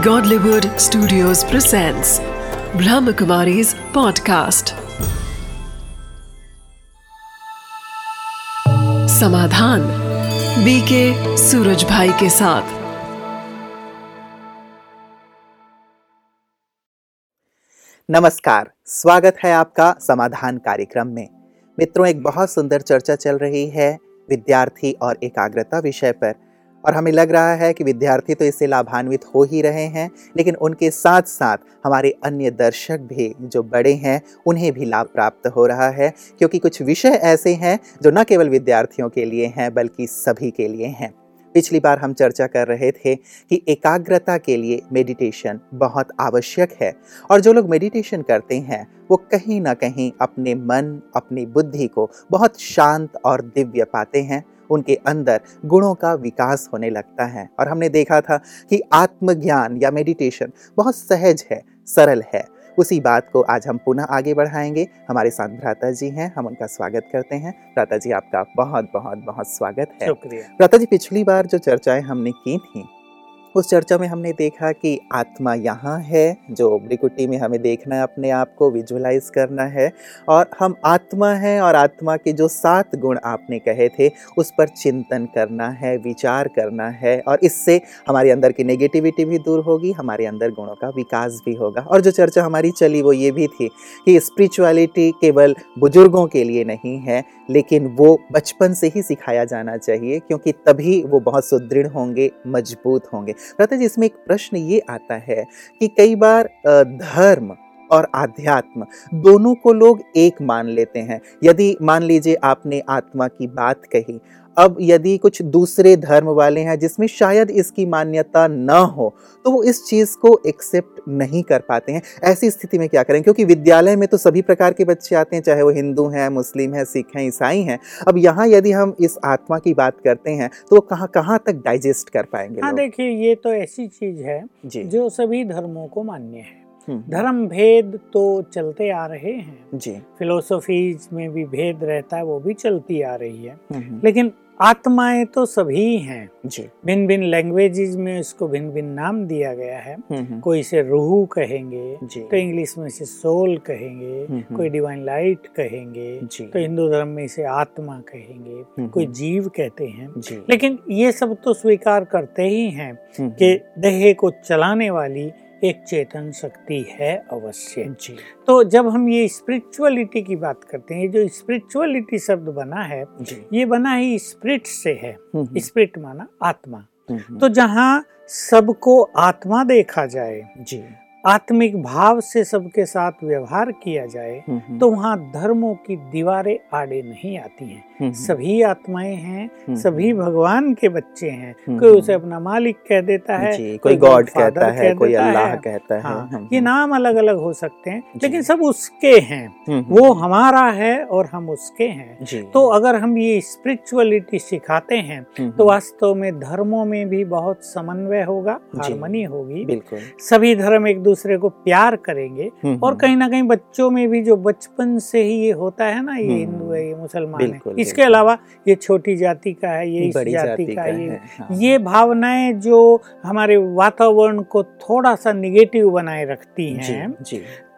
Godlywood Studios presents Brahmakumari's podcast. समाधान BK Suraj भाई के साथ। नमस्कार, स्वागत है आपका समाधान कार्यक्रम में। मित्रों, एक बहुत सुंदर चर्चा चल रही है विद्यार्थी और एकाग्रता विषय पर। और हमें लग रहा है कि विद्यार्थी तो इससे लाभान्वित हो ही रहे हैं, लेकिन उनके साथ साथ हमारे अन्य दर्शक भी जो बड़े हैं, उन्हें भी लाभ प्राप्त हो रहा है, क्योंकि कुछ विषय ऐसे हैं जो न केवल विद्यार्थियों के लिए हैं, बल्कि सभी के लिए हैं। पिछली बार हम चर्चा कर रहे थे कि एकाग्रता के लिए मेडिटेशन बहुत आवश्यक है, और जो लोग मेडिटेशन करते हैं, वो कहीं ना कहीं अपने मन, अपनी बुद्धि को बहुत शांत और दिव्य पाते हैं। उनके अंदर गुणों का विकास होने लगता है। और हमने देखा था कि आत्मज्ञान या मेडिटेशन बहुत सहज है सरल है। उसी बात को आज हम पुनः आगे बढ़ाएँगे। हमारे साथ भ्राता जी हैं हम उनका स्वागत करते हैं। भ्राता जी आपका बहुत बहुत बहुत स्वागत है। शुक्रिया। भ्राता जी पिछली बार जो चर्चाएँ हमने की थी उस चर्चा में हमने देखा कि आत्मा यहाँ है, जो ब्रिकुटी में हमें देखना है, अपने आप को विजुअलाइज करना है। और हम आत्मा हैं और आत्मा के जो सात गुण आपने कहे थे, उस पर चिंतन करना है, विचार करना है। और इससे हमारे अंदर की नेगेटिविटी भी दूर होगी, हमारे अंदर गुणों का विकास भी होगा। और जो चर्चा हमारी चली, वो ये भी थी कि स्पिरिचुअलिटी केवल बुज़ुर्गों के लिए नहीं है, लेकिन वो बचपन से ही सिखाया जाना चाहिए, क्योंकि तभी वो बहुत सुदृढ़ होंगे, मज़बूत होंगे। रहता जी इसमें एक प्रश्न ये आता है कि कई बार धर्म और आध्यात्म दोनों को लोग एक मान लेते हैं। यदि मान लीजिए आपने आत्मा की बात कही अब यदि कुछ दूसरे धर्म वाले हैं जिसमें शायद इसकी मान्यता न हो तो वो इस चीज़ को एक्सेप्ट नहीं कर पाते हैं। ऐसी स्थिति में क्या करें? क्योंकि विद्यालय में तो सभी प्रकार के बच्चे आते हैं चाहे वो हिंदू हैं मुस्लिम हैं सिख हैं ईसाई हैं। अब यहाँ यदि हम इस आत्मा की बात करते हैं तो वो कहाँ कहाँ तक डाइजेस्ट कर पाएँगे हाँ? देखिए ये तो ऐसी चीज़ है जो। सभी धर्मों को मान्य है। हम्म, धर्म भेद तो चलते आ रहे हैं। जी। फिलोसफीज में भी भेद रहता है वो भी चलती आ रही है। हम्म, लेकिन आत्माएँ तो सभी हैं। जी। भिन्न भिन्न लैंग्वेजेस में इसको भिन्न भिन्न नाम दिया गया है। हम्म, हम्म, कोई इसे रूह कहेंगे जी। तो इंग्लिश में इसे सोल कहेंगे हम्म, कोई डिवाइन लाइट कहेंगे जी। तो हिंदू धर्म में इसे आत्मा कहेंगे कोई जीव कहते हैं। जी। लेकिन ये सब तो स्वीकार करते ही हैं कि देह को चलाने वाली एक चेतन शक्ति है अवश्य। जी। तो जब हम ये स्पिरिचुअलिटी की बात करते हैं ये जो स्पिरिचुअलिटी शब्द बना है ये बना ही स्प्रिट से है। हम्म, हम्म, स्पिरिट माना आत्मा। हम्म, तो जहाँ सबको आत्मा देखा जाए जी। आत्मिक भाव से सबके साथ व्यवहार किया जाए हम्म, हम्म, तो वहाँ धर्मों की दीवारें आड़े नहीं आती हैं। हम्म, सभी आत्माएँ हैं सभी भगवान के बच्चे हैं। कोई उसे अपना मालिक कह देता है कोई गॉड कहता है कह कोई अल्लाह कहता है। हाँ, ये नाम अलग अलग हो सकते हैं लेकिन सब उसके हैं। वो हमारा है और हम उसके हैं। तो अगर हम ये स्पिरिचुअलिटी सिखाते हैं तो वास्तव में धर्मों में भी बहुत समन्वय होगा। हारमनी होगी। सभी धर्म एक दूसरे को प्यार करेंगे हम्म, और हम्म, कहीं ना कहीं बच्चों में भी जो बचपन से ही ये होता है ना ये हम्म, हिंदू है ये मुसलमान है इसके अलावा ये छोटी जाति का है ये इस बड़ी जाति का है ये हाँ, ये भावनाएँ जो हमारे वातावरण को थोड़ा सा निगेटिव बनाए रखती है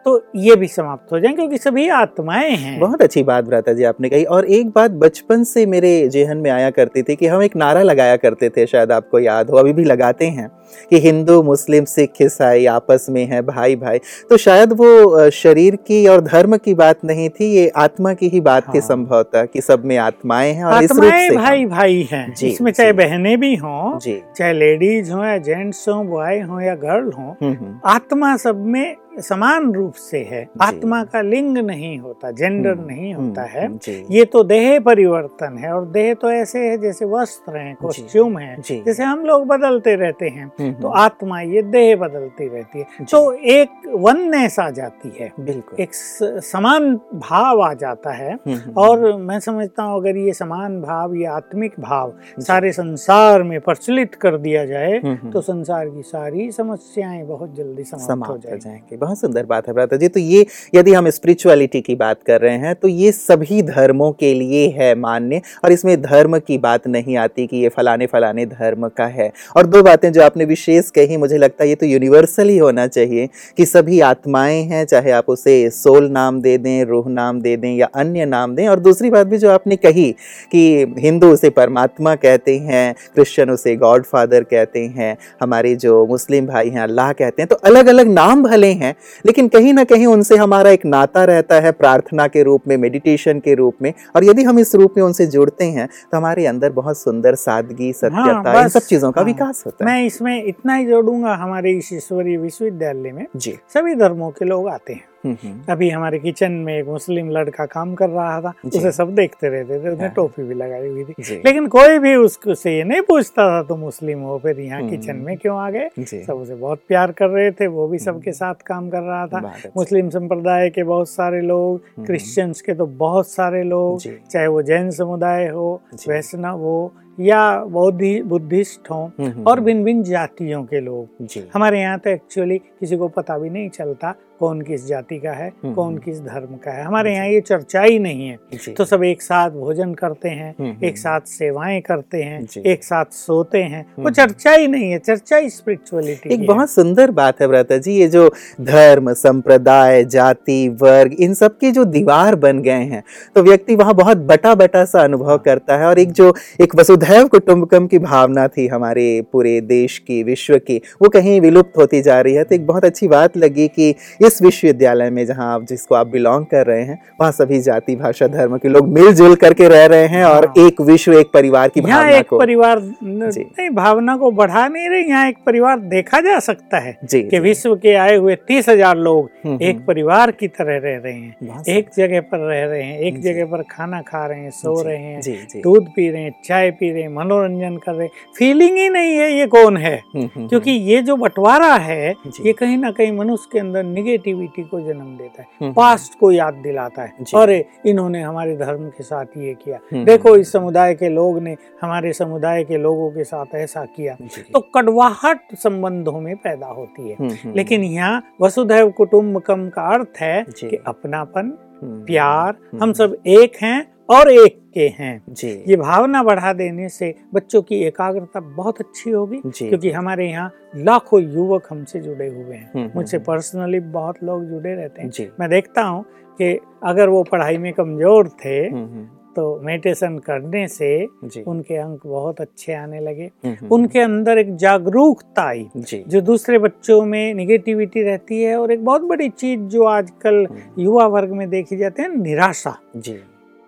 तो ये भी समाप्त हो जाएँ क्योंकि सभी आत्माएँ हैं। बहुत अच्छी बात भ्राता जी आपने कही। और एक बात बचपन से मेरे जेहन में आया करती थी कि हम एक नारा लगाया करते थे शायद आपको याद हो अभी भी लगाते हैं कि हिंदू मुस्लिम सिख ईसाई आपस में है भाई भाई तो शायद वो शरीर की और धर्म की बात नहीं थी ये आत्मा की ही बात थी हाँ। संभवतः कि सब में आत्माएँ हैं और इस रूप आत्माएँ से भाई भाई हैं। इसमें चाहे। बहनें भी हों चाहे लेडीज़ हों या जेंट्स हों बॉय हों या गर्ल हों हम्म, हम्म, आत्मा सब में समान रूप से है। आत्मा का लिंग नहीं होता जेंडर हम्म, नहीं हम्म, होता है। ये तो देह परिवर्तन है और देह तो ऐसे है जैसे वस्त्र हैं कॉस्ट्यूम है जैसे हम लोग बदलते रहते हैं हम्म, तो हम्म, आत्मा ये देह बदलती रहती है। तो एक वननेस आ जाती है बिल्कुल। एक समान भाव आ जाता है हम्म, हम्म, और मैं समझता हूँ अगर ये समान भाव ये आत्मिक भाव सारे संसार में प्रचलित कर दिया जाए हम्म, हम्म, तो संसार की सारी समस्याएँ बहुत जल्दी समाप्त हो जाएँगे। बहुत सुंदर बात है भ्राता जी। तो ये, यदि हम स्पिरिचुअलिटी की बात कर रहे हैं तो ये सभी धर्मों के लिए है मान्य, और इसमें धर्म की बात नहीं आती कि ये फलाने फलाने धर्म का है। और दो बातें जो आपने विशेष कही, मुझे लगता है ये तो यूनिवर्सल ही होना चाहिए कि सभी आत्माएँ हैं, चाहे आप उसे सोल नाम दे दें, रूह नाम दे दें, या अन्य नाम दें। और दूसरी बात भी जो आपने कही कि हिंदू उसे परमात्मा कहते हैं, क्रिश्चियन उसे गॉड फादर कहते हैं, हमारे जो मुस्लिम भाई हैं, अल्लाह कहते हैं तो अलग अलग नाम भले हैं लेकिन कहीं ना कहीं उनसे हमारा एक नाता रहता है प्रार्थना के रूप में मेडिटेशन के रूप में। और यदि हम इस रूप में उनसे जुड़ते हैं तो हमारे अंदर बहुत सुंदर सादगी सत्यता इन सब चीज़ों का हाँ, विकास होता है। मैं इसमें इतना ही जोड़ूँगा हमारे इस ईश्वरीय विश्वविद्यालय में। जी। सभी धर्मों के लोग आते हैं। अभी हमारे किचन में एक मुस्लिम लड़का काम कर रहा था उसे सब देखते रहते थे उसने हाँ। टोपी भी लगाई हुई थी लेकिन कोई भी उसको से ये नहीं पूछता था तुम मुस्लिम हो फिर यहाँ हम्म। किचन में क्यों आ गए सब उसे बहुत प्यार कर रहे थे वो भी सबके हम्म। साथ काम कर रहा था। मुस्लिम संप्रदाय के बहुत सारे लोग हम्म। क्रिश्चियंस के तो बहुत सारे लोग चाहे वो जैन समुदाय हो वैष्णव हो या बौद्धि बुद्धिस्ट हो हम्म, हम्म, और भिन्न भिन्न जातियों के लोग। हमारे यहाँ तो एक्चुअली किसी को पता भी नहीं चलता कौन किस जाति का है हम्म। कौन किस धर्म का है। हमारे यहाँ ये चर्चा ही नहीं है। तो सब एक साथ भोजन करते हैं हम्म, एक साथ सेवाएँ करते हैं एक साथ सोते हैं। वो हम्म। चर्चा ही नहीं है चर्चा ही स्पिरिचुअलिटी एक बहुत सुंदर बात है व्रता जी ये जो धर्म संप्रदाय जाति वर्ग इन सब की जो दीवार बन गए हैं तो व्यक्ति वहाँ बहुत बटा बटा सा अनुभव करता है और एक जो एक वसुधैव कुटुंबकम की भावना थी हमारे पूरे देश की विश्व की। वो कहीं विलुप्त होती जा रही है तो एक बहुत अच्छी बात लगी कि इस विश्वविद्यालय में जहाँ आप जिसको आप बिलोंग कर रहे हैं वहाँ सभी जाति भाषा धर्म के लोग मिलजुल करके रह रहे हैं और हाँ। एक विश्व एक परिवार की भावना एक को। परिवार नहीं भावना को बढ़ा नहीं रही यहाँ एक परिवार देखा जा सकता है कि विश्व के आए हुए तीस हज़ार लोग हम्म, एक हम्म। परिवार की तरह रह रहे हैं। एक जगह पर रह रहे हैं एक जगह पर खाना खा रहे हैं सो रहे हैं दूध पी रहे हैं चाय पी रहे मनोरंजन कर रहे फीलिंग ही नहीं है ये कौन है? हम्म, हम्म, क्योंकि ये जो बंटवारा है ये कहीं ना कहीं मनुष्य के अंदर निगेटिविटी को जन्म देता है हम्म, पास्ट को याद दिलाता है। अरे इन्होंने हमारे धर्म के साथ ये किया। हम्म, देखो इस समुदाय के लोग ने हमारे समुदाय के लोगों के साथ ऐसा किया। तो कड़वाहट संबंधों में पैदा होती है। हम्म, हम्म, लेकिन यहाँ वसुधैव कुटुम्बकम का अर्थ है कि अपनापन हम्म, प्यार हम हम्म, सब एक हैं और एक के हैं। जी। ये भावना बढ़ा देने से बच्चों की एकाग्रता बहुत अच्छी होगी क्योंकि हमारे यहाँ लाखों युवक हमसे जुड़े हुए हैं। हम्म, मुझसे हम्म, पर्सनली बहुत लोग जुड़े रहते हैं। मैं देखता हूँ कि अगर वो पढ़ाई में कमज़ोर थे हम्म, हम्म, तो मेडिटेशन करने से उनके अंक बहुत अच्छे आने लगे। हम्म, हम्म, उनके अंदर एक जागरूकता आई जी। दूसरे बच्चों में निगेटिविटी रहती है और एक बहुत बड़ी चीज़ जो आजकल हम्म, युवा वर्ग में देखी जाती है निराशा। जी।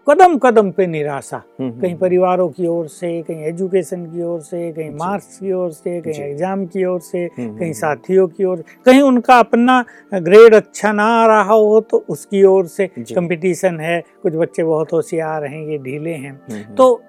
कदम कदम पे निराशा। हम्म, कहीं हम्म, परिवारों की ओर से कहीं एजुकेशन की ओर से कहीं मार्क्स की ओर से कहीं एग्ज़ाम की ओर से हम्म, कहीं हम्म, साथियों की ओर कहीं उनका अपना ग्रेड अच्छा ना आ रहा हो तो उसकी ओर से। कंपटीशन है कुछ बच्चे बहुत होशियार हैं ये ढीले हैं। हम्म, हम्म, तो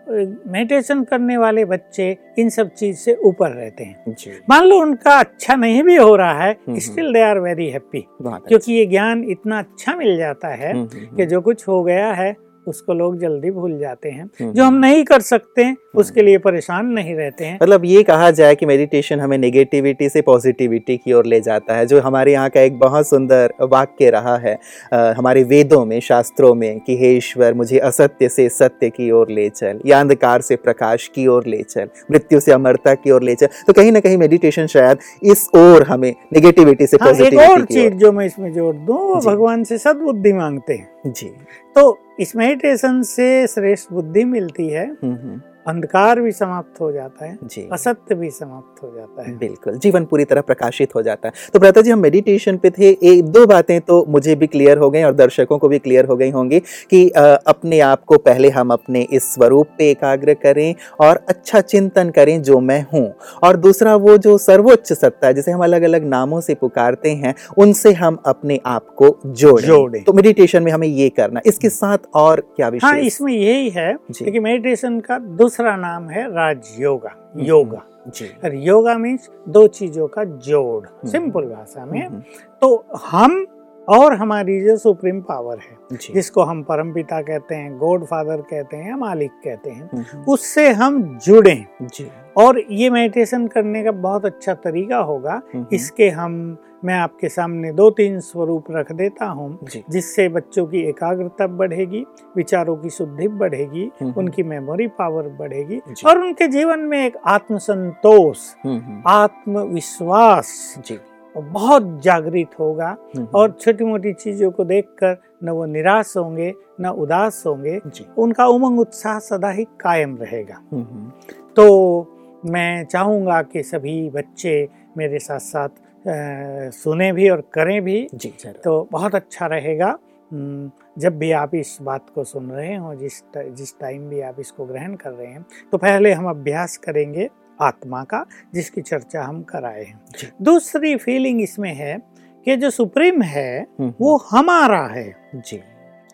मेडिटेशन करने वाले बच्चे इन सब चीज़ से ऊपर रहते हैं। मान लो उनका अच्छा नहीं भी हो रहा है हम्म, still they are very happy क्योंकि ये ज्ञान इतना अच्छा मिल जाता है। हम्म, हम्म, कि जो कुछ हो गया है उसको लोग जल्दी भूल जाते हैं। हम्म, जो हम नहीं कर सकते उसके लिए परेशान नहीं रहते हैं। मतलब ये कहा जाए कि मेडिटेशन हमें नेगेटिविटी से पॉजिटिविटी की ओर ले जाता है जो हमारे यहाँ का एक बहुत सुंदर वाक्य रहा है अ, हमारे वेदों में शास्त्रों में कि हे ईश्वर मुझे असत्य से सत्य की ओर ले चल या अंधकार से प्रकाश की ओर ले चल मृत्यु से अमरता की ओर ले चल। तो कहीं ना कहीं मेडिटेशन शायद इस ओर हमें नेगेटिविटी से हाँ एक और पॉजिटिविटी की चीज़ जो मैं इसमें जोड़ दूँ। भगवान से सदबुद्धि मांगते हैं। जी। तो इस मेडिटेशन से श्रेष्ठ बुद्धि मिलती है। हम्म, हम्म, अंधकार भी समाप्त हो जाता है जी। असत्य भी समाप्त हो जाता है। बिल्कुल जीवन पूरी तरह प्रकाशित हो जाता है। तो भ्राता जी हम मेडिटेशन पे थे एक दो बातें तो मुझे भी क्लियर हो गई और दर्शकों को भी क्लियर हो गई होंगी कि अ, अपने आप को पहले हम अपने इस स्वरूप पे एकाग्र करें और अच्छा चिंतन करें जो मैं हूँ। और दूसरा वो जो सर्वोच्च सत्ता जिसे हम अलग अलग नामों से पुकारते हैं उनसे हम अपने आप को जोड़ें। जोड़ें। तो मेडिटेशन में हमें ये करना इसके साथ और क्या हाँ इसमें यही है कि मेडिटेशन का दूसरा नाम है राजयोगा योगा। जी। और योगा मीन्स दो चीज़ों का जोड़ हम्म। सिंपल भाषा में। हम्म, तो हम और हमारी जो सुप्रीम पावर है जिसको हम परमपिता कहते हैं गॉड फादर कहते हैं मालिक कहते हैं हम्म, उससे हम जुड़े। और ये मेडिटेशन करने का बहुत अच्छा तरीका होगा हम्म, इसके हम मैं आपके सामने दो तीन स्वरूप रख देता हूँ जिससे बच्चों की एकाग्रता बढ़ेगी विचारों की शुद्धि बढ़ेगी हम्म, उनकी मेमोरी पावर बढ़ेगी और उनके जीवन में एक आत्मसंतोष हम्म, हम्म, आत्मविश्वास जी। बहुत जागृत होगा हम्म, और छोटी मोटी चीज़ों को देखकर न वो निराश होंगे न उदास होंगे उनका उमंग उत्साह सदा ही कायम रहेगा। हम्म, हम्म, तो मैं चाहूँगा कि सभी बच्चे मेरे साथ साथ सुने भी और करें भी जी तो बहुत अच्छा रहेगा। हम्म, जब भी आप इस बात को सुन रहे हो जिस जिस टाइम भी आप इसको ग्रहण कर रहे हैं तो पहले हम अभ्यास करेंगे आत्मा का जिसकी चर्चा हम कराए हैं। दूसरी फीलिंग इसमें है कि जो सुप्रीम है हम्म, वो हमारा है। जी।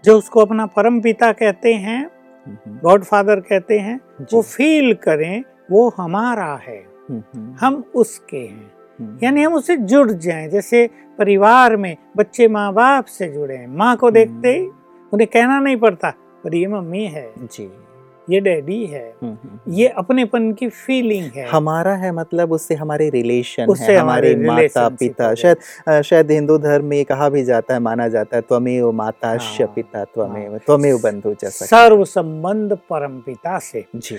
जो उसको अपना परम पिता कहते हैं हम्म, हम्म, गॉड फादर कहते हैं वो फील करें वो हमारा है। हम्म, हम्म, हम उसके हैं। हम्म, यानी हम उससे जुड़ जाएँ जैसे परिवार में बच्चे माँ बाप से जुड़े हैं माँ को देखते ही उन्हें कहना नहीं पड़ता पर ये मम्मी है जी। ये डैडी है हम्म, हम्म, ये अपनेपन की फीलिंग है। हमारा है मतलब उससे हमारे रिलेशन उससे है हमारे हमारे माता पिता शायद शायद हिंदू धर्म में कहा भी जाता है माना जाता है त्वमेव माता श हाँ, पिता त्वमेव त्वमेव बंधु जैसा सर्व संबंध परम पिता से जी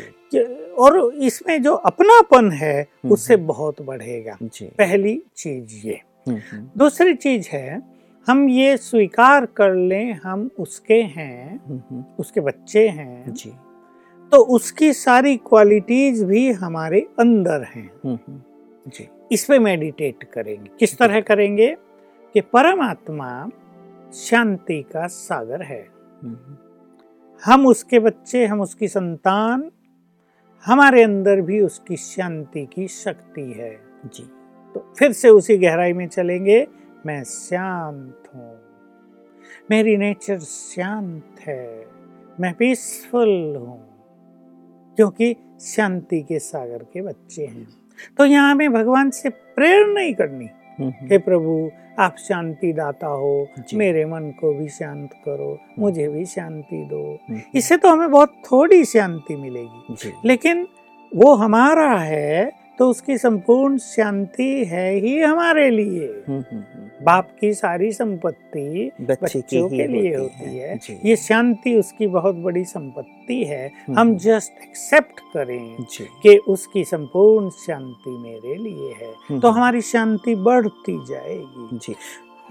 और इसमें जो अपनापन है हम्म, उससे हम्म। बहुत बढ़ेगा। पहली चीज़ ये। हम्म, दूसरी चीज़ है हम ये स्वीकार कर लें हम उसके हैं उसके बच्चे हैं जी। तो उसकी सारी क्वालिटीज भी हमारे अंदर हैं। जी। इस पे मेडिटेट करेंगे। किस तरह करेंगे? कि परमात्मा शांति का सागर है। हम उसके बच्चे हम उसकी संतान हमारे अंदर भी उसकी शांति की शक्ति है। जी। तो फिर से उसी गहराई में चलेंगे। मैं शांत हूँ। मेरी नेचर शांत है। मैं पीसफुल हूँ। क्योंकि शांति के सागर के बच्चे हैं। तो यहाँ हमें भगवान से प्रेयर नहीं करनी। हम्म, हे प्रभु आप शांति दाता हो मेरे मन को भी शांत करो मुझे भी शांति दो। हम्म, इससे तो हमें बहुत थोड़ी शांति मिलेगी। लेकिन वो हमारा है तो उसकी संपूर्ण शांति है ही हमारे लिए। हम्म, हम्म, हम्म, बाप की सारी संपत्ति बच्चे के लिए होती होती है। है। ये शांति उसकी बहुत बड़ी संपत्ति है। हम जस्ट एक्सेप्ट करें कि उसकी संपूर्ण शांति मेरे लिए है। तो हमारी शांति बढ़ती जाएगी। जी।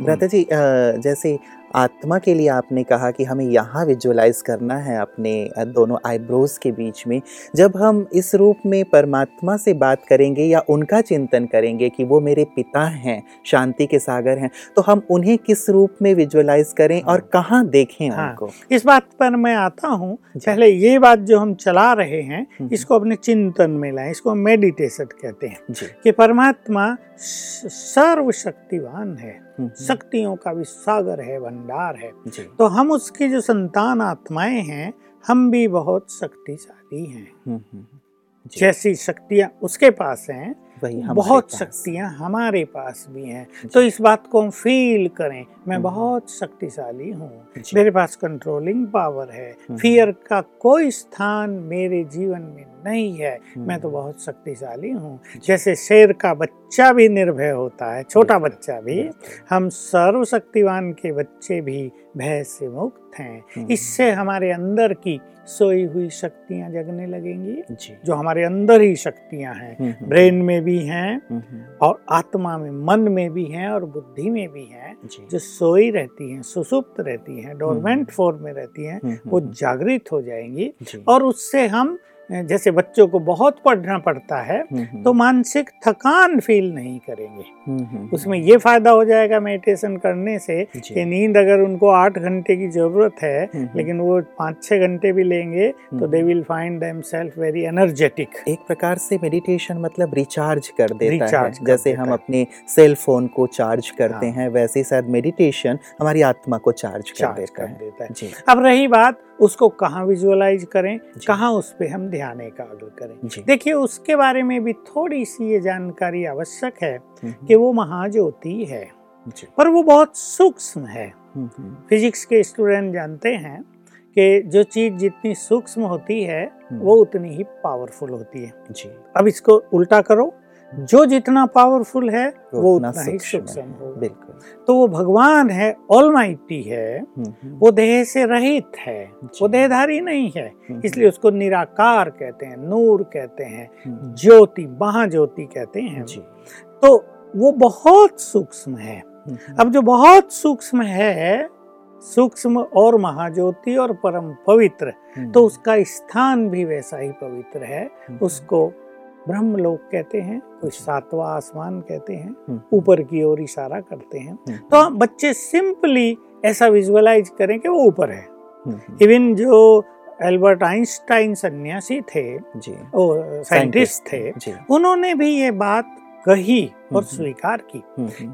भ्राता जी जैसे आत्मा के लिए आपने कहा कि हमें यहाँ विजुअलाइज करना है अपने दोनों आईब्रोज के बीच में जब हम इस रूप में परमात्मा से बात करेंगे या उनका चिंतन करेंगे कि वो मेरे पिता हैं शांति के सागर हैं तो हम उन्हें किस रूप में विजुअलाइज करें और कहाँ देखें हाँ। उनको? इस बात पर मैं आता हूँ पहले ये बात जो हम चला रहे हैं हम्म, इसको अपने चिंतन में लाएँ इसको मेडिटेशन कहते हैं कि परमात्मा सर्वशक्तिवान है। हम्म, हम्म, शक्तियों का भी सागर है भंडार है। तो हम उसकी जो संतान आत्माएँ हैं हम भी बहुत शक्तिशाली हैं। जैसी शक्तियाँ उसके पास हैं बहुत शक्तियाँ हमारे पास भी हैं। तो इस बात को हम फील करें मैं। बहुत शक्तिशाली हूँ। मेरे पास कंट्रोलिंग पावर है। फियर का कोई स्थान मेरे जीवन में नहीं है। हम्म, मैं तो बहुत शक्तिशाली हूँ। जैसे शेर का बच्चा भी निर्भय होता है छोटा बच्चा भी हम सर्वशक्तिवान के बच्चे भी भय से मुक्त हैं। हम्म, इससे हमारे अंदर की सोई हुई शक्तियाँ जगने लगेंगी जो। हमारे अंदर ही शक्तियाँ हैं। हम्म, हम्म, ब्रेन में भी हैं हम्म, हम्म, और आत्मा में मन में भी हैं और बुद्धि में भी हैं जो। सोई रहती हैं सुसुप्त रहती हैं डोरमेंट फॉर्म में रहती हैं हम्म, वो हम्म, जागृत हो जाएँगी और उससे हम जैसे बच्चों को बहुत पढ़ना पड़ता है हम्म, हम्म, तो मानसिक थकान फील नहीं करेंगे। हम्म, हम्म, उसमें ये फ़ायदा हो जाएगा मेडिटेशन करने से कि नींद अगर उनको आठ घंटे की ज़रूरत है हम्म, लेकिन वो पाँच छः घंटे भी लेंगे तो हम्म, they will find themselves very energetic एक प्रकार से मेडिटेशन मतलब रिचार्ज कर देता रिचार्ज है जैसे हम अपने सेल फ़ोन को चार्ज करते हाँ। हैं वैसे शायद मेडिटेशन हमारी आत्मा को चार्ज कर देता है। अब रही बात उसको कहाँ विजुअलाइज करें कहाँ उस पर हम ध्यान एकाग्र करें। देखिए उसके बारे में भी थोड़ी सी ये जानकारी आवश्यक है हम्म, कि वो महाज्योति है पर वो बहुत सूक्ष्म है। हम्म, हम्म, फिजिक्स के स्टूडेंट जानते हैं कि जो चीज़ जितनी सूक्ष्म होती है हम्म, वो उतनी ही पावरफुल होती है। जी। अब इसको उल्टा करो जो जितना पावरफुल है वो उतना ही सूक्ष्म है। बिल्कुल। तो वो भगवान है ऑलमाइटी है हम्म, हम्म, वो देह से रहित है वो देहधारी नहीं है हम्म, इसलिए उसको निराकार कहते हैं नूर कहते हैं ज्योति महाज्योति कहते हैं। जी। तो वो बहुत सूक्ष्म है। अब जो बहुत सूक्ष्म है सूक्ष्म और महाज्योति और परम पवित्र तो उसका स्थान भी वैसा ही पवित्र है हम्म, उसको ब्रह्मलोक कहते हैं कुछ सातवा आसमान कहते हैं हम्म, ऊपर की ओर इशारा करते हैं। हम्म, तो बच्चे सिंपली ऐसा विजुअलाइज करें कि वो ऊपर है। हम्म, इवन जो एल्बर्ट आइंस्टाइन सन्यासी थे जी। और साइंटिस्ट थे उन्होंने भी ये बात कही और। स्वीकार की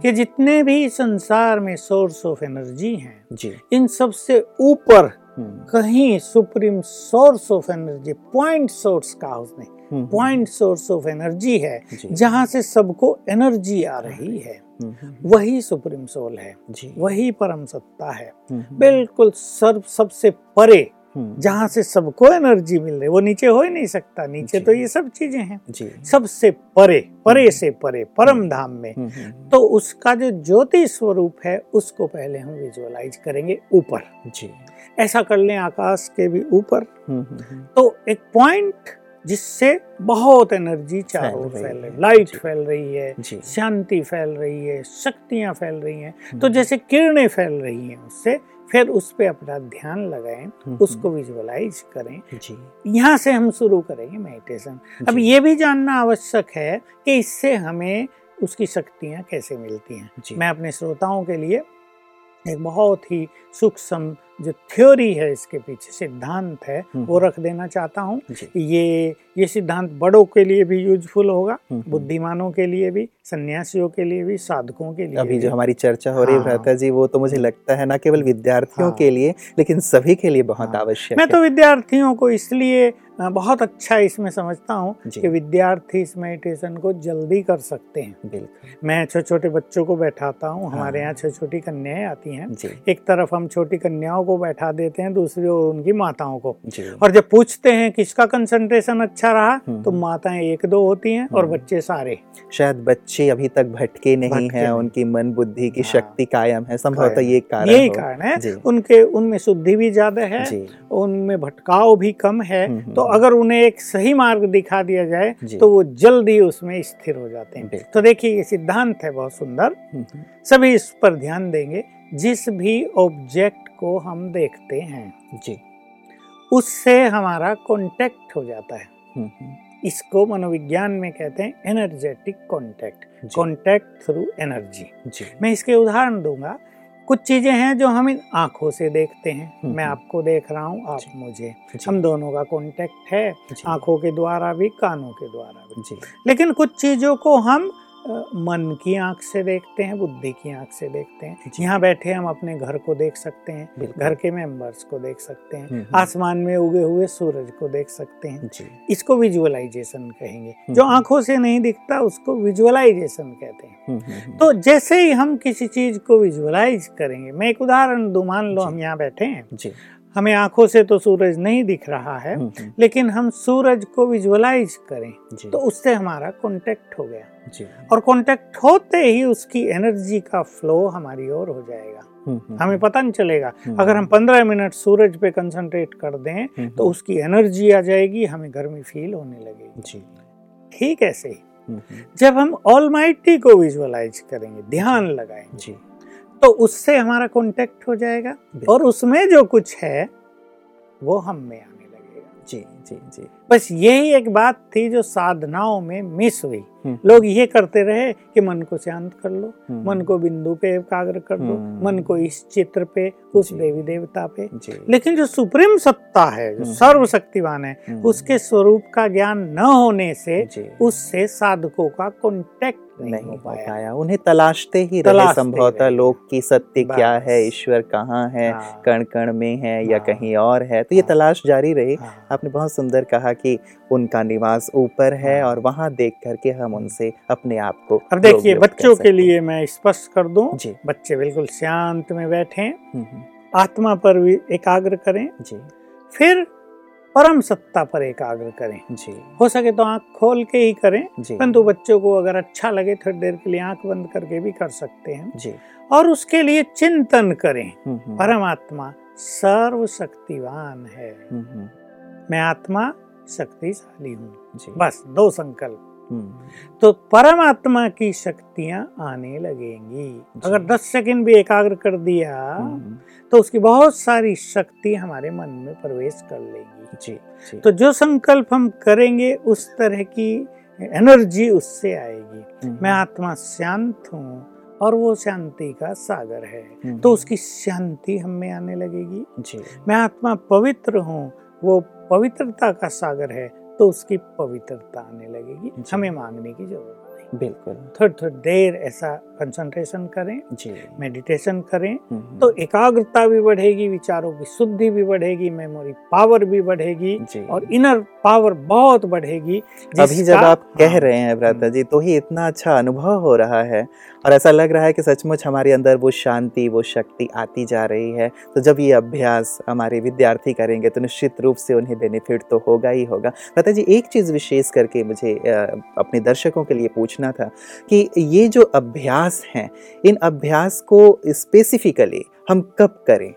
कि जितने भी संसार में सोर्स ऑफ़ एनर्जी हैं इन सबसे ऊपर कहीं supreme source of energy point source कहा उसने पॉइंट सोर्स ऑफ़ एनर्जी है जहाँ से सबको एनर्जी आ रही है। हम्म, हम्म, वही सुप्रीम सोल है जी। वही परम सत्ता है। हम्म, हम्म, बिल्कुल सर्व सबसे परे हम्म, जहाँ से सबको एनर्जी मिल रही वो नीचे हो ही नहीं सकता नीचे तो ये सब चीज़ें हैं। सबसे परे परे हम्म। से परे परम धाम में। हम्म, हम्म, तो उसका जो ज्योति स्वरूप है उसको पहले हम विजुअलाइज करेंगे ऊपर। जी। ऐसा कर लें आकाश के भी ऊपर। हम्म, हम्म, हम्म, तो एक पॉइंट जिससे बहुत एनर्जी चारों फैल रही है। लाइट फैल रही है शांति फैल रही है शक्तियाँ फैल रही हैं। तो हम्म, जैसे किरणें फैल रही हैं उससे फिर उस पर अपना ध्यान लगाएँ हम्म, उसको विजुअलाइज करें। यहाँ से हम शुरू करेंगे मेडिटेशन अब ये भी जानना आवश्यक है कि इससे हमें उसकी शक्तियाँ कैसे मिलती हैं। मैं अपने श्रोताओं के लिए एक बहुत ही सूक्ष्म जो थ्योरी है इसके पीछे सिद्धांत है हम्म, वो रख देना चाहता हूँ ये ये सिद्धांत बड़ों के लिए भी यूजफुल होगा हम्म, हम्म। बुद्धिमानों के लिए भी सन्यासियों के लिए भी साधकों के लिए अभी भी। जो हमारी चर्चा हो रही है हाँ। भ्राता जी वो तो मुझे लगता है ना केवल विद्यार्थियों हाँ। के लिए लेकिन सभी के लिए बहुत हाँ। आवश्यक मैं तो विद्यार्थियों को इसलिए बहुत अच्छा इसमें समझता हूँ कि विद्यार्थी इस मेडिटेशन को जल्दी कर सकते हैं। बिल्कुल। मैं छोटे छोटे बच्चों को बैठाता हूँ हमारे हाँ। यहाँ छोटी छोटी कन्याएँ आती हैं। एक तरफ़ हम छोटी कन्याओं को बैठा देते हैं दूसरी ओर उनकी माताओं को। और जब पूछते हैं किसका कंसंट्रेशन अच्छा रहा हम्म। तो माताएँ एक दो होती हैं और हम्म। बच्चे सारे। शायद बच्चे अभी तक भटके नहीं हैं उनकी मन बुद्धि की हाँ। शक्ति कायम है संभवतः ये कारण यही कारण है। उनके उनमें शुद्धि भी ज़्यादा है उनमें भटकाव भी कम है हम्म, तो हम्म, अगर उन्हें एक सही मार्ग दिखा दिया जाए तो वो जल्दी उसमें स्थिर हो जाते हैं। तो देखिए ये सिद्धांत है बहुत सुंदर। हम्म, हम्म, सभी इस पर ध्यान देंगे। जिस भी ऑब्जेक्ट को हम देखते हैं जी। उससे हमारा कांटेक्ट हो जाता है। हम्म, इसको मनोविज्ञान में कहते हैं एनर्जेटिक कांटेक्ट जी। कांटेक्ट थ्रू एनर्जी मैं इसके उदाहरण दूँगा। कुछ चीज़ें हैं जो हम इन आँखों से देखते हैं। हम्म, मैं हम्म। आपको देख रहा हूँ आप मुझे। हम दोनों का कॉन्टेक्ट है आँखों के द्वारा भी कानों के द्वारा भी। लेकिन कुछ चीज़ों को हम मन की आँख से देखते हैं बुद्धि की आँख से देखते हैं। जी। यहाँ बैठे हम अपने घर को देख सकते हैं घर के मेंबर्स को देख सकते हैं हम्म, हम्म। आसमान में उगे हुए सूरज को देख सकते हैं। इसको विजुअलाइजेशन कहेंगे। जो हम्म। आँखों से नहीं दिखता उसको विजुअलाइजेशन कहते हैं। तो जैसे ही हम किसी चीज़ को विजुअलाइज करेंगे मैं एक उदाहरण दूँ मान लो हम यहाँ बैठे हैं। जी। हमें आँखों से तो सूरज नहीं दिख रहा है हम्म, हम्म, लेकिन हम सूरज को विजुअलाइज करें तो उससे हमारा कांटेक्ट हो गया। और कांटेक्ट होते ही उसकी एनर्जी का फ्लो हमारी ओर हो जाएगा। हम्म, हमें पता नहीं चलेगा। अगर हम पंद्रह मिनट सूरज पे कंसंट्रेट कर दें तो उसकी एनर्जी आ जाएगी हमें गर्मी फील होने लगेगी। ठीक ऐसे ही। जब हम ऑलमाइटी को विजुअलाइज करेंगे ध्यान लगाएँगे तो उससे हमारा कॉन्टेक्ट हो जाएगा और उसमें जो कुछ है वो हम में आने लगेगा। जी जी जी। बस यही एक बात थी जो साधनाओं में मिस हुई। हम्म, लोग ये करते रहे कि मन को शांत कर लो हम्म, मन को बिंदु पे एकाग्र कर दो हम्म। मन को इस चित्र पे उस देवी देवता पे। लेकिन जो सुप्रीम सत्ता है जो। सर्वशक्तिवान है उसके स्वरूप का ज्ञान न होने से उससे साधकों का कांटेक्ट नहीं, हो पाया। पाया। उन्हें तलाशते ही रहे संभवतः। लोग की सत्य क्या है ईश्वर कहाँ है हाँ, कण कण में है या हाँ। कहीं और है। तो ये हाँ। तलाश जारी रही। आपने बहुत सुंदर कहा कि उनका निवास ऊपर है हाँ। और वहाँ देख करके हम उनसे अपने आप को अब देखिए बच्चों के लिए मैं स्पष्ट कर दूँ। जी। बच्चे बिल्कुल शांत में बैठे। हम्म, हम्म, आत्मा पर भी एकाग्र करें। जी। फिर परम सत्ता पर एकाग्र करें। जी। हो सके तो आँख खोल के ही करें। जी। परंतु बच्चों को अगर अच्छा लगे थोड़ी देर के लिए आँख बंद करके भी कर सकते हैं। जी। और उसके लिए चिंतन करें। हम्म, हम्म, परमात्मा सर्वशक्तिवान है। हम्म, मैं आत्मा शक्तिशाली हूँ। बस दो संकल्प। तो परमात्मा की शक्तियाँ आने लगेंगी। अगर 10 सेकंड भी एकाग्र कर दिया हम्म, तो उसकी बहुत सारी शक्ति हमारे मन में प्रवेश कर लेगी। जी जी। तो जो संकल्प हम करेंगे उस तरह की एनर्जी उससे आएगी। हम्म, मैं आत्मा शांत हूँ और वो शांति का सागर है। हम्म, तो उसकी शांति हम में आने लगेगी। जी। मैं आत्मा पवित्र हूँ वो पवित्रता का सागर है। तो उसकी पवित्रता आने लगेगी। हमें मांगने की ज़रूरत नहीं। बिल्कुल। थोड़ी थोड़ी देर ऐसा कंसंट्रेशन करें जी। मेडिटेशन करें हम्म, तो एकाग्रता भी बढ़ेगी विचारों की शुद्धि भी बढ़ेगी मेमोरी पावर भी बढ़ेगी और इनर पावर बहुत बढ़ेगी अभी जब आप कह हाँ, रहे हैं व्रता हम्म। जी तो ही इतना अच्छा अनुभव हो रहा है और ऐसा लग रहा है कि सचमुच हमारे अंदर वो शांति वो शक्ति आती जा रही है। तो जब ये अभ्यास हमारे विद्यार्थी करेंगे तो निश्चित रूप से उन्हें बेनिफिट तो होगा ही होगा। व्रता जी एक चीज़ विशेष करके मुझे अपने दर्शकों के लिए पूछना था कि ये जो अभ्यास हैं। इन अभ्यास को स्पेसिफिकली हम कब करें?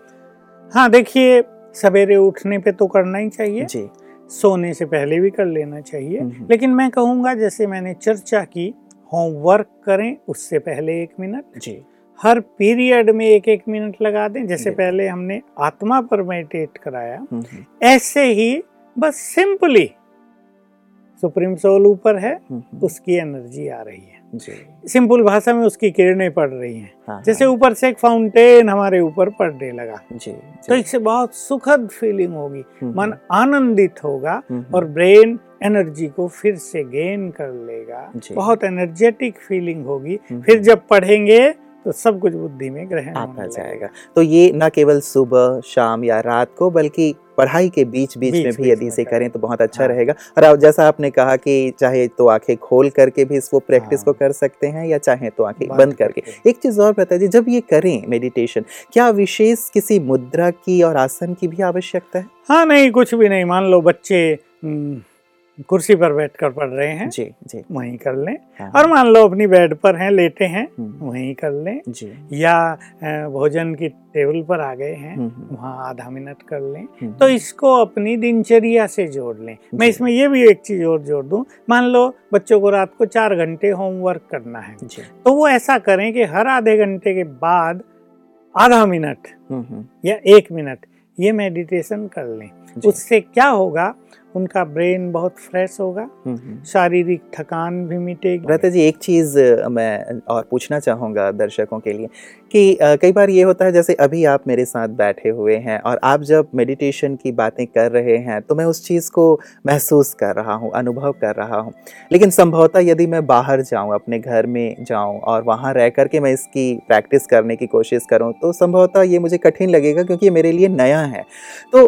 हाँ देखिए सवेरे उठने पे तो करना ही चाहिए। जी। सोने से पहले भी कर लेना चाहिए। हम्म, लेकिन मैं कहूँगा जैसे मैंने चर्चा की होमवर्क करें उससे पहले एक मिनट। जी। हर पीरियड में एक एक मिनट लगा दें। जैसे पहले हमने आत्मा पर मेडिटेट कराया। हम्म, हम्म, ऐसे ही बस सिंपली सुप्रीम सोल ऊपर है हम्म, उसकी एनर्जी आ रही है। सिंपल भाषा में उसकी किरणें पड़ रही हैं। हाँ जैसे ऊपर हाँ, से एक फाउंटेन हमारे ऊपर पड़ने लगा। जी जी, तो इससे बहुत सुखद फीलिंग होगी। हम्म, मन आनंदित होगा हम्म, और ब्रेन एनर्जी को फिर से गेन कर लेगा। बहुत एनर्जेटिक फीलिंग होगी। हम्म, फिर जब पढ़ेंगे तो सब कुछ बुद्धि में ग्रहण आता जाएगा तो ये न केवल सुबह शाम या रात को बल्कि पढ़ाई के बीच बीच बीच में भी यदि इसे करें। तो बहुत अच्छा हाँ। रहेगा और जैसा आपने कहा कि चाहे तो आँखें खोल करके भी इसको प्रैक्टिस हाँ। को कर सकते हैं या चाहे तो आँखें बंद करके। एक चीज़ और बताइए जब ये करें मेडिटेशन क्या विशेष किसी मुद्रा की और आसन की भी आवश्यकता है हाँ नहीं कुछ भी नहीं मान लो बच्चे कुर्सी पर बैठकर पढ़ रहे हैं। जी जी। वहीं कर लें। हाँ, और मान लो अपनी बेड पर हैं लेटे हैं हम्म, वहीं कर लें। जी। या भोजन की टेबल पर आ गए हैं हम्म, हम्म, वहाँ आधा मिनट कर लें। तो इसको अपनी दिनचर्या से जोड़ लें। मैं इसमें ये भी एक चीज़ और जोड़ दूँ। मान लो बच्चों को रात को चार घंटे होमवर्क करना है। जी। तो वो ऐसा करें कि हर आधे घंटे के बाद आधा मिनट या एक मिनट ये मेडिटेशन कर लें। उससे क्या होगा? उनका ब्रेन बहुत फ्रेश होगा। हम्म, हम्म। शारीरिक थकान भी मिटेगी। रहता जी एक चीज़ मैं और पूछना चाहूँगा दर्शकों के लिए कि कई बार ये होता है जैसे अभी आप मेरे साथ बैठे हुए हैं और आप जब मेडिटेशन की बातें कर रहे हैं तो मैं उस चीज़ को महसूस कर रहा हूँ अनुभव कर रहा हूँ। लेकिन संभवतः यदि मैं बाहर जाऊँ अपने घर में जाऊँ और वहाँ रह कर के मैं इसकी प्रैक्टिस करने की कोशिश करूँ तो संभवतः ये मुझे कठिन लगेगा क्योंकि ये मेरे लिए नया है। तो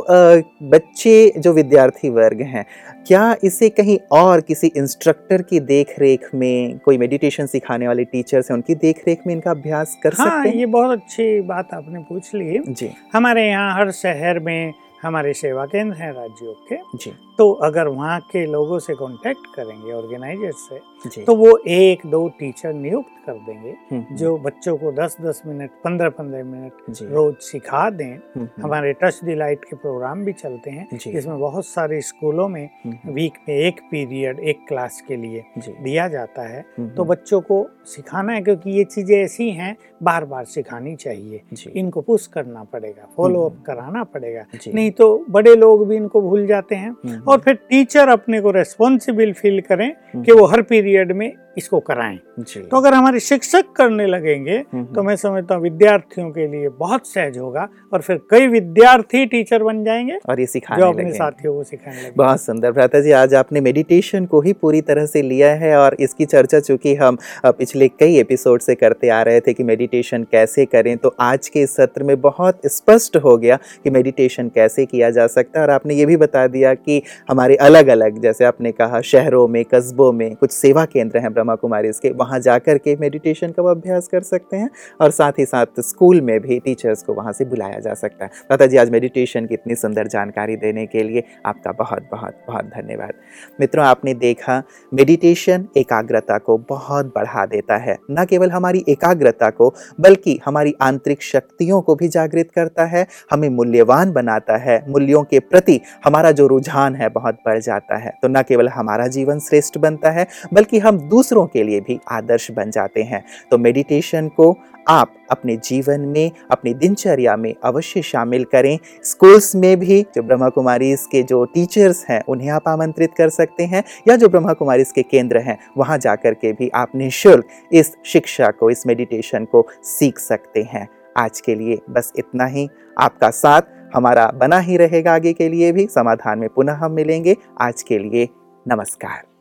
बच्चे जो विद्यार्थी वर्ग हैं। क्या इसे कहीं और किसी इंस्ट्रक्टर की देख रेख में कोई मेडिटेशन सिखाने वाले टीचर्स हैं उनकी देख रेख में इनका अभ्यास कर हाँ सकते हैं? ये बहुत अच्छी बात आपने पूछ ली। जी। हमारे यहाँ हर शहर में हमारे सेवा केंद्र हैं राज्यों के। जी। तो अगर वहाँ के लोगों से कांटेक्ट करेंगे ऑर्गेनाइजर से तो वो एक दो टीचर नियुक्त कर देंगे हम्म, हम्म, जो बच्चों को 10-10 मिनट 15-15 मिनट रोज सिखा दें। हम्म, हमारे टच द लाइट के प्रोग्राम भी चलते हैं जिसमें बहुत सारे स्कूलों में वीक में एक पीरियड एक क्लास के लिए दिया जाता है। तो बच्चों को सिखाना है क्योंकि ये चीज़ें ऐसी हैं बार बार सिखानी चाहिए। इनको पुश करना पड़ेगा फॉलो अप। कराना पड़ेगा। नहीं तो बड़े लोग भी इनको भूल जाते हैं। और फिर टीचर अपने को रेस्पॉन्सिबल फील करें कि वो हर पीरियड में इसको कराएँ। तो अगर हमारे शिक्षक करने लगेंगे हम्म, तो मैं समझता हूँ विद्यार्थियों के लिए बहुत सहज होगा और फिर कई विद्यार्थी टीचर बन जाएँगे और ये सिखाने जो अपने साथियों को सिखाने लगे बहुत सुंदर। भ्राता जी आज आपने मेडिटेशन को ही पूरी तरह से लिया है और इसकी चर्चा चूँकि हम पिछले कई एपिसोड से करते आ रहे थे कि मेडिटेशन कैसे करें तो आज के इस सत्र में बहुत स्पष्ट हो गया कि मेडिटेशन कैसे किया जा सकता है। और आपने ये भी बता दिया कि हमारे अलग अलग जैसे आपने कहा शहरों में कस्बों में कुछ सेवा केंद्र हैं ब्रह्म ब्रह्मा कुमारी इसके, वहाँ जा कर के मेडिटेशन का अभ्यास कर सकते हैं और साथ ही साथ स्कूल में भी टीचर्स को वहाँ से बुलाया जा सकता है। दादा जी आज मेडिटेशन की इतनी सुंदर जानकारी देने के लिए आपका बहुत बहुत बहुत धन्यवाद। मित्रों, आपने देखा मेडिटेशन एकाग्रता को बहुत बढ़ा देता है। न केवल हमारी एकाग्रता को, बल्कि हमारी आंतरिक शक्तियों को भी जागृत करता है, हमें मूल्यवान बनाता है, मूल्यों के प्रति हमारा जो रुझान है बहुत बढ़ जाता है। तो न केवल हमारा जीवन श्रेष्ठ बनता है, बल्कि हम दूसरों के लिए भी आदर्श बन जाते हैं। तो मेडिटेशन को आप अपने जीवन में, अपनी दिनचर्या में अवश्य शामिल करें। स्कूल्स में भी जो ब्रह्मा कुमारी के जो टीचर्स हैं, उन्हें आप आमंत्रित कर सकते हैं। या जो ब्रह्मा कुमारी के केंद्र हैं, वहाँ जा के भी आप निःशुल्क इस शिक्षा को, इस मेडिटेशन को सीख सकते हैं। आज के लिए बस इतना ही। आपका साथ हमारा बना ही रहेगा आगे के लिए भी। समाधान में पुनः हम मिलेंगे। आज के लिए नमस्कार।